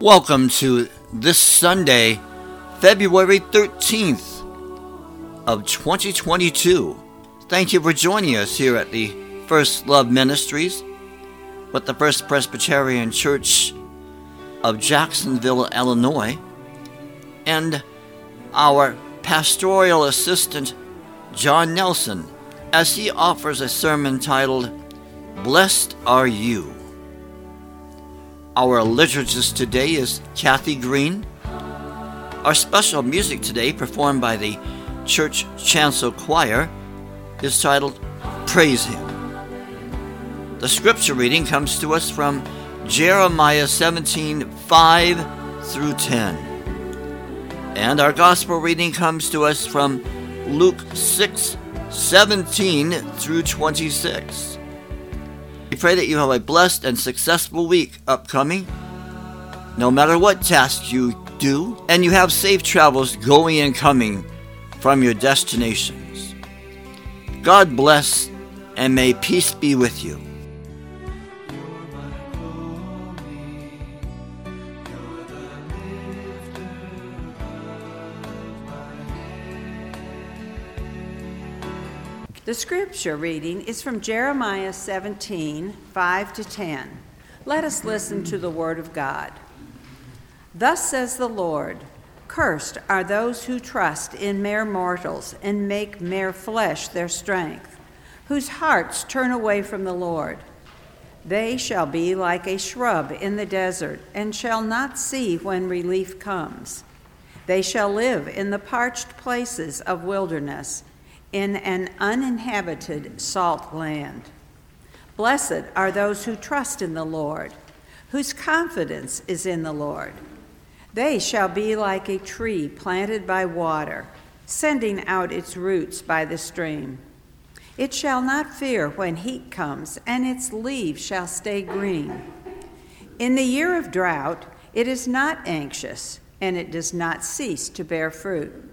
Welcome to this Sunday, February 13th of 2022. Thank you for joining us here at the First Love Ministries with the First Presbyterian Church of Jacksonville, Illinois, and our pastoral assistant, John Nelson, as he offers a sermon titled, Blessed Are You. Our liturgist today is Kathy Green. Our special music today, performed by the Church Chancel Choir, is titled Praise Him. The scripture reading comes to us from Jeremiah 17 5 through 10. And our gospel reading comes to us from Luke 6 17 through 26. We pray that you have a blessed and successful week upcoming, no matter what tasks you do, and you have safe travels going and coming from your destinations. God bless and may peace be with you. The scripture reading is from Jeremiah 17, 5 to 10. Let us listen to the word of God. Thus says the Lord Cursed are those who trust in mere mortals and make mere flesh their strength, whose hearts turn away from the Lord. They shall be like a shrub in the desert and shall not see when relief comes. They shall live in the parched places of wilderness in an uninhabited salt land. Blessed are those who trust in the Lord, whose confidence is in the Lord. They shall be like a tree planted by water, sending out its roots by the stream. It shall not fear when heat comes, and its leaves shall stay green. In the year of drought, it is not anxious, and it does not cease to bear fruit.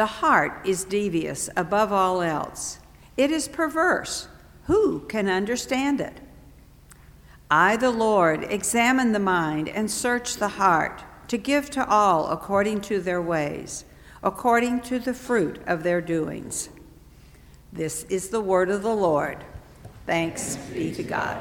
The heart is devious above all else. It is perverse. Who can understand it? I, the Lord, examine the mind and search the heart to give to all according to their ways, according to the fruit of their doings. This is the word of the Lord. Thanks be to God.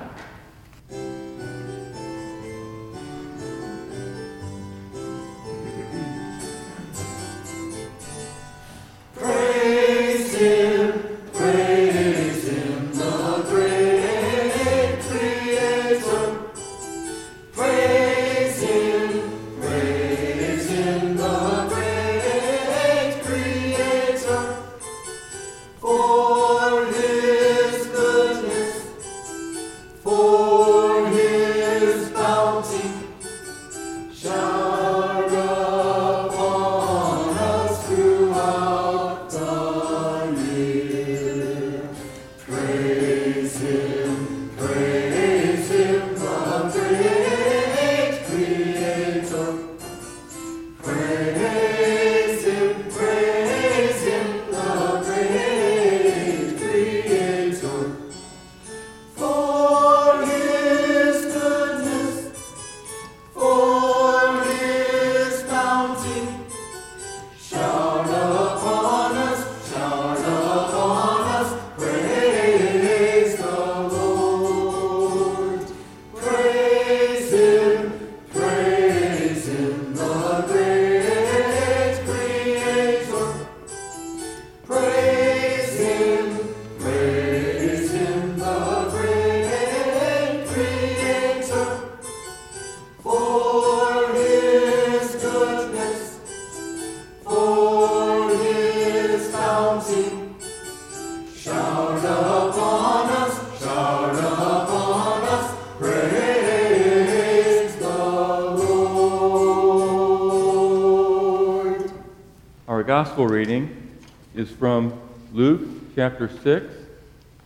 Gospel reading is from Luke chapter 6,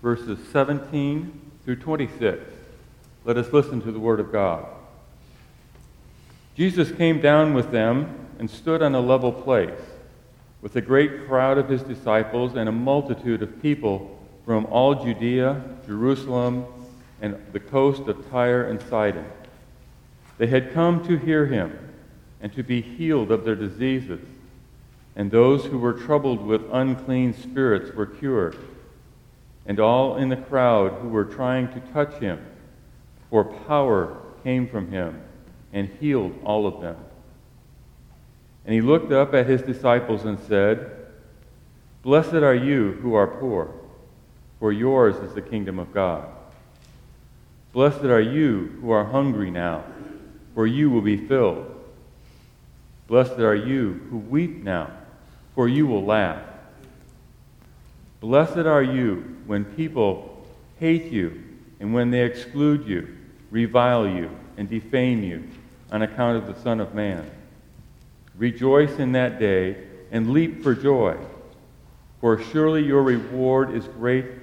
verses 17 through 26. Let us listen to the Word of God. Jesus came down with them and stood on a level place with a great crowd of his disciples and a multitude of people from all Judea, Jerusalem, and the coast of Tyre and Sidon. They had come to hear him and to be healed of their diseases, and those who were troubled with unclean spirits were cured, and all in the crowd who were trying to touch him, for power came from him and healed all of them. And he looked up at his disciples and said, Blessed are you who are poor, for yours is the kingdom of God. Blessed are you who are hungry now, for you will be filled. Blessed are you who weep now, for you will laugh. Blessed are you when people hate you and when they exclude you, revile you, and defame you on account of the Son of Man. Rejoice in that day and leap for joy, for surely your reward is great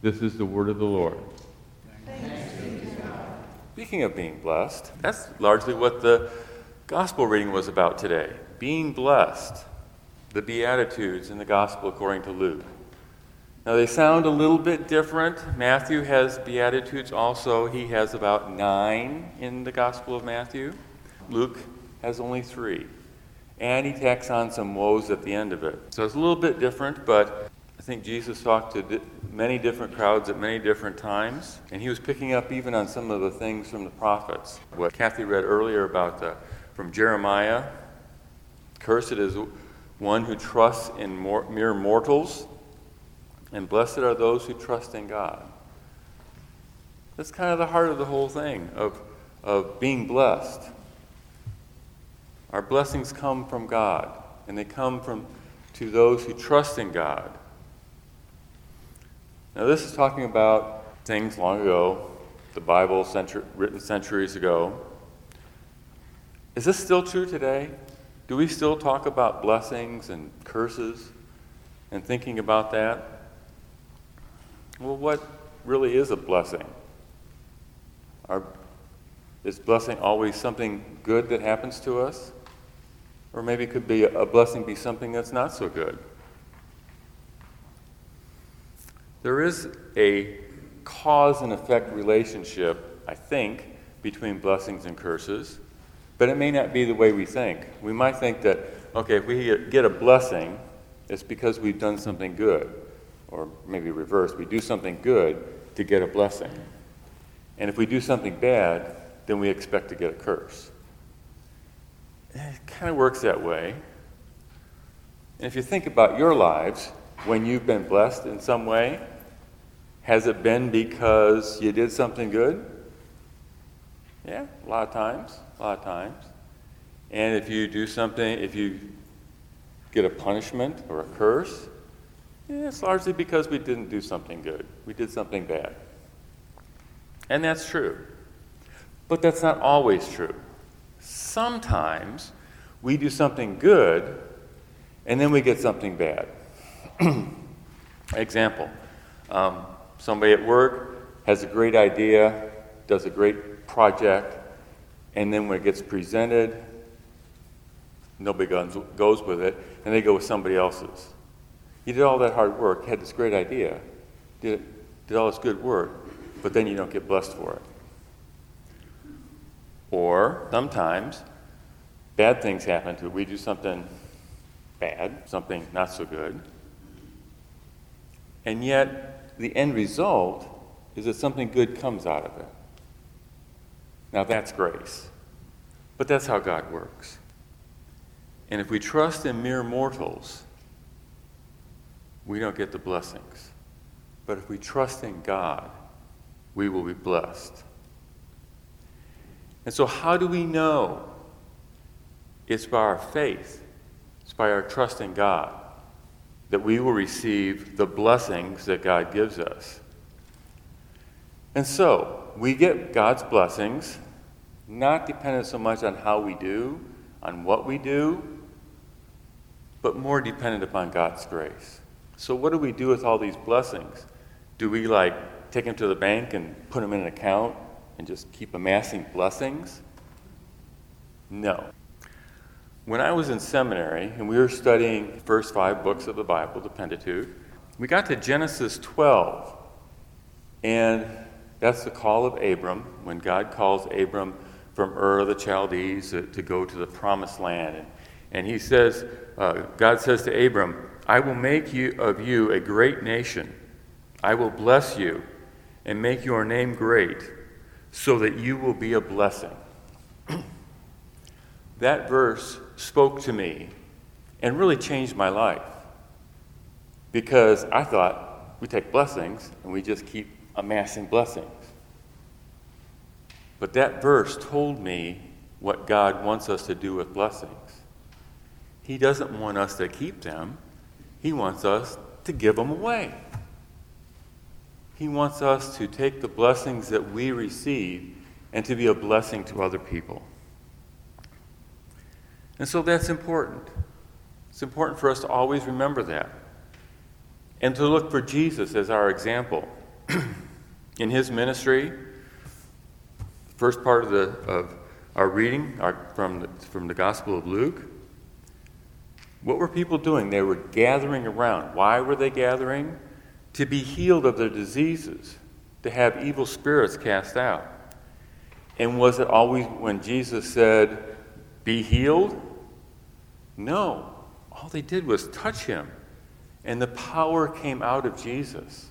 This is the word of the Lord. Speaking of being blessed, that's largely what the gospel reading was about today. Being blessed, the Beatitudes in the gospel according to Luke. Now, they sound a little bit different. Matthew has Beatitudes also. He has about nine in the Gospel of Matthew. Luke has only three. And he tacks on some woes at the end of it. So it's a little bit different, but think Jesus talked to many different crowds at many different times. And he was picking up even on some of the things from the prophets. What Kathy read earlier about the, from Jeremiah Cursed is one who trusts in mor- mere mortals, and blessed are those who trust in God. That's kind of the heart of the whole thing of, of being blessed. Our blessings come from God, and they come from to those who trust in God. Now, this is talking about things long ago, the Bible century, written centuries ago. Is this still true today? Do we still talk about blessings and curses and thinking about that? Well, what really is a blessing? Are, is blessing always something good that happens to us? Or maybe could be a blessing be something that's not so good. There is a cause and effect relationship, I think, between blessings and curses, but it may not be the way we think. We might think that, okay, if we get a blessing, it's because we've done something good. Or maybe reverse, we do something good to get a blessing. And if we do something bad, then we expect to get a curse. It kind of works that way. And if you think about your lives, when you've been blessed in some way, has it been because you did something good? Yeah, a lot of times, a lot of times. And if you do something, if you get a punishment or a curse, yeah, it's largely because we didn't do something good. We did something bad. And that's true. But that's not always true. Sometimes we do something good and then we get something bad. Example um, somebody at work has a great idea, does a great project, and then when it gets presented, nobody goes, goes with it, and they go with somebody else's. You did all that hard work, had this great idea, did, did all this good work, but then you don't get blessed for it. Or sometimes bad things happen to it. We do something bad, something not so good. And yet, the end result is that something good comes out of it. Now, that's grace. But that's how God works. And if we trust in mere mortals, we don't get the blessings. But if we trust in God, we will be blessed. And so, how do we know? It's by our faith, it's by our trust in God that we will receive the blessings that God gives us. And so, we get God's blessings, not dependent so much on how we do, on what we do, but more dependent upon God's grace. So, what do we do with all these blessings? Do we like take them to the bank and put them in an account and just keep amassing blessings? No. When I was in seminary and we were studying the first five books of the Bible, the Pentateuch, we got to Genesis 12. And that's the call of Abram, when God calls Abram from Ur of the Chaldees to, to go to the promised land. And, and he says, uh, God says to Abram, I will make you, of you a great nation. I will bless you and make your name great so that you will be a blessing. that verse spoke to me and really changed my life because I thought we take blessings and we just keep amassing blessings. But that verse told me what God wants us to do with blessings. He doesn't want us to keep them, He wants us to give them away. He wants us to take the blessings that we receive and to be a blessing to other people. And so that's important. It's important for us to always remember that and to look for Jesus as our example. In his ministry, first part of, the, of our reading our, from, the, from the Gospel of Luke, what were people doing? They were gathering around. Why were they gathering? To be healed of their diseases, to have evil spirits cast out. And was it always when Jesus said, Be healed? No. All they did was touch him, and the power came out of Jesus,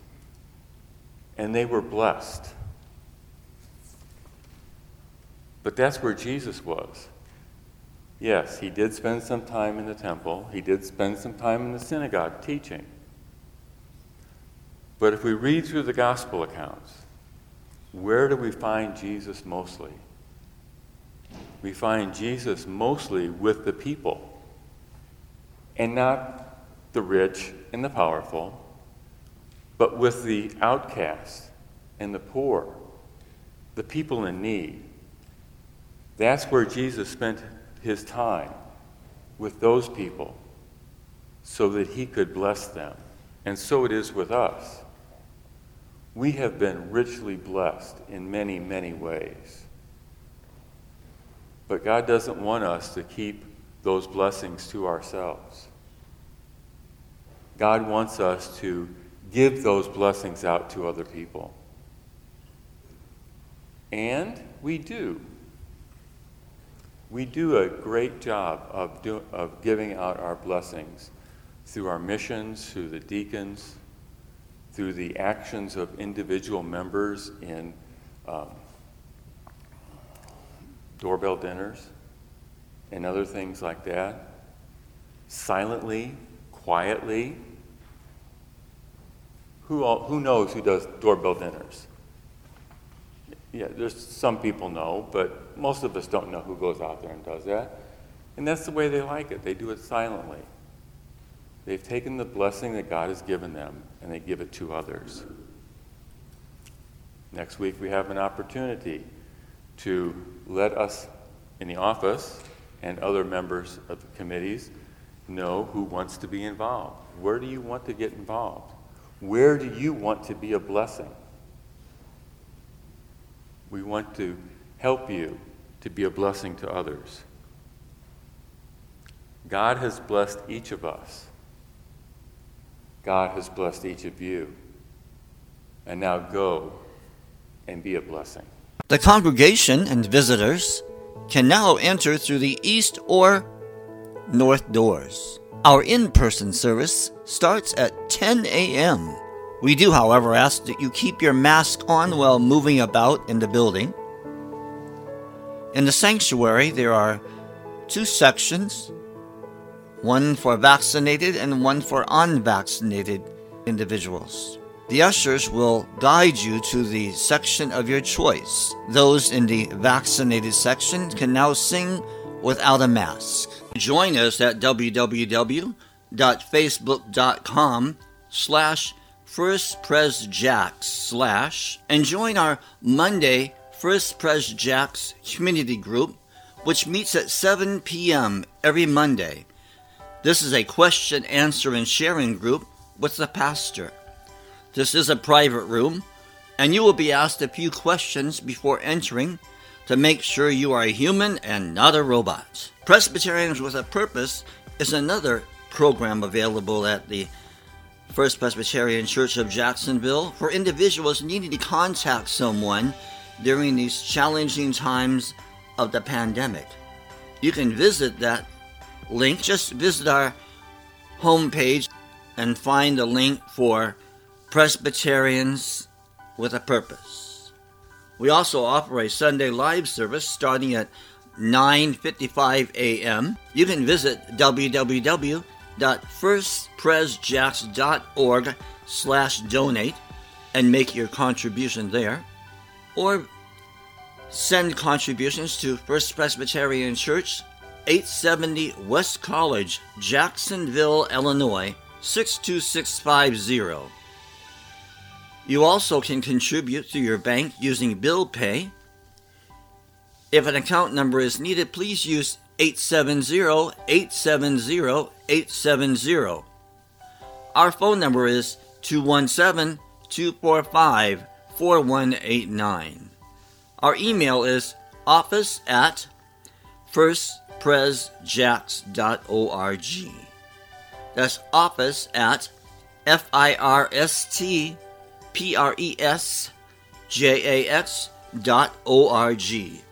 and they were blessed. But that's where Jesus was. Yes, he did spend some time in the temple, he did spend some time in the synagogue teaching. But if we read through the gospel accounts, where do we find Jesus mostly? We find Jesus mostly with the people and not the rich and the powerful, but with the outcast and the poor, the people in need. That's where Jesus spent his time with those people so that he could bless them. And so it is with us. We have been richly blessed in many, many ways. But God doesn't want us to keep those blessings to ourselves. God wants us to give those blessings out to other people. And we do. We do a great job of, do, of giving out our blessings through our missions, through the deacons, through the actions of individual members in um, doorbell dinners and other things like that. Silently, quietly. Who, all, who knows who does doorbell dinners? Yeah, there's some people know, but most of us don't know who goes out there and does that. And that's the way they like it. They do it silently. They've taken the blessing that God has given them and they give it to others. Next week, we have an opportunity to let us in the office and other members of the committees know who wants to be involved. Where do you want to get involved? Where do you want to be a blessing? We want to help you to be a blessing to others. God has blessed each of us. God has blessed each of you. And now go and be a blessing. The congregation and visitors can now enter through the east or north doors. Our in person service starts at 10 a.m. We do, however, ask that you keep your mask on while moving about in the building. In the sanctuary, there are two sections one for vaccinated and one for unvaccinated individuals. The ushers will guide you to the section of your choice. Those in the vaccinated section can now sing without a mask. Join us at www.facebook.com slash firstpresjacks slash and join our Monday First Pres Jacks community group, which meets at 7 p.m. every Monday. This is a question, answer, and sharing group with the pastor. This is a private room, and you will be asked a few questions before entering to make sure you are a human and not a robot. Presbyterians with a Purpose is another program available at the First Presbyterian Church of Jacksonville for individuals needing to contact someone during these challenging times of the pandemic. You can visit that link, just visit our homepage and find the link for Presbyterians with a Purpose. We also offer a Sunday live service starting at 9:55 a.m. You can visit www.firstpresjax.org slash donate and make your contribution there, or send contributions to First Presbyterian Church, 870 West College, Jacksonville, Illinois 62650. You also can contribute through your bank using Bill Pay. If an account number is needed, please use 870-870-870. Our phone number is 217-245-4189. Our email is office at firstpresjax.org. That's office at F I R S T P R E S J A X dot O R G.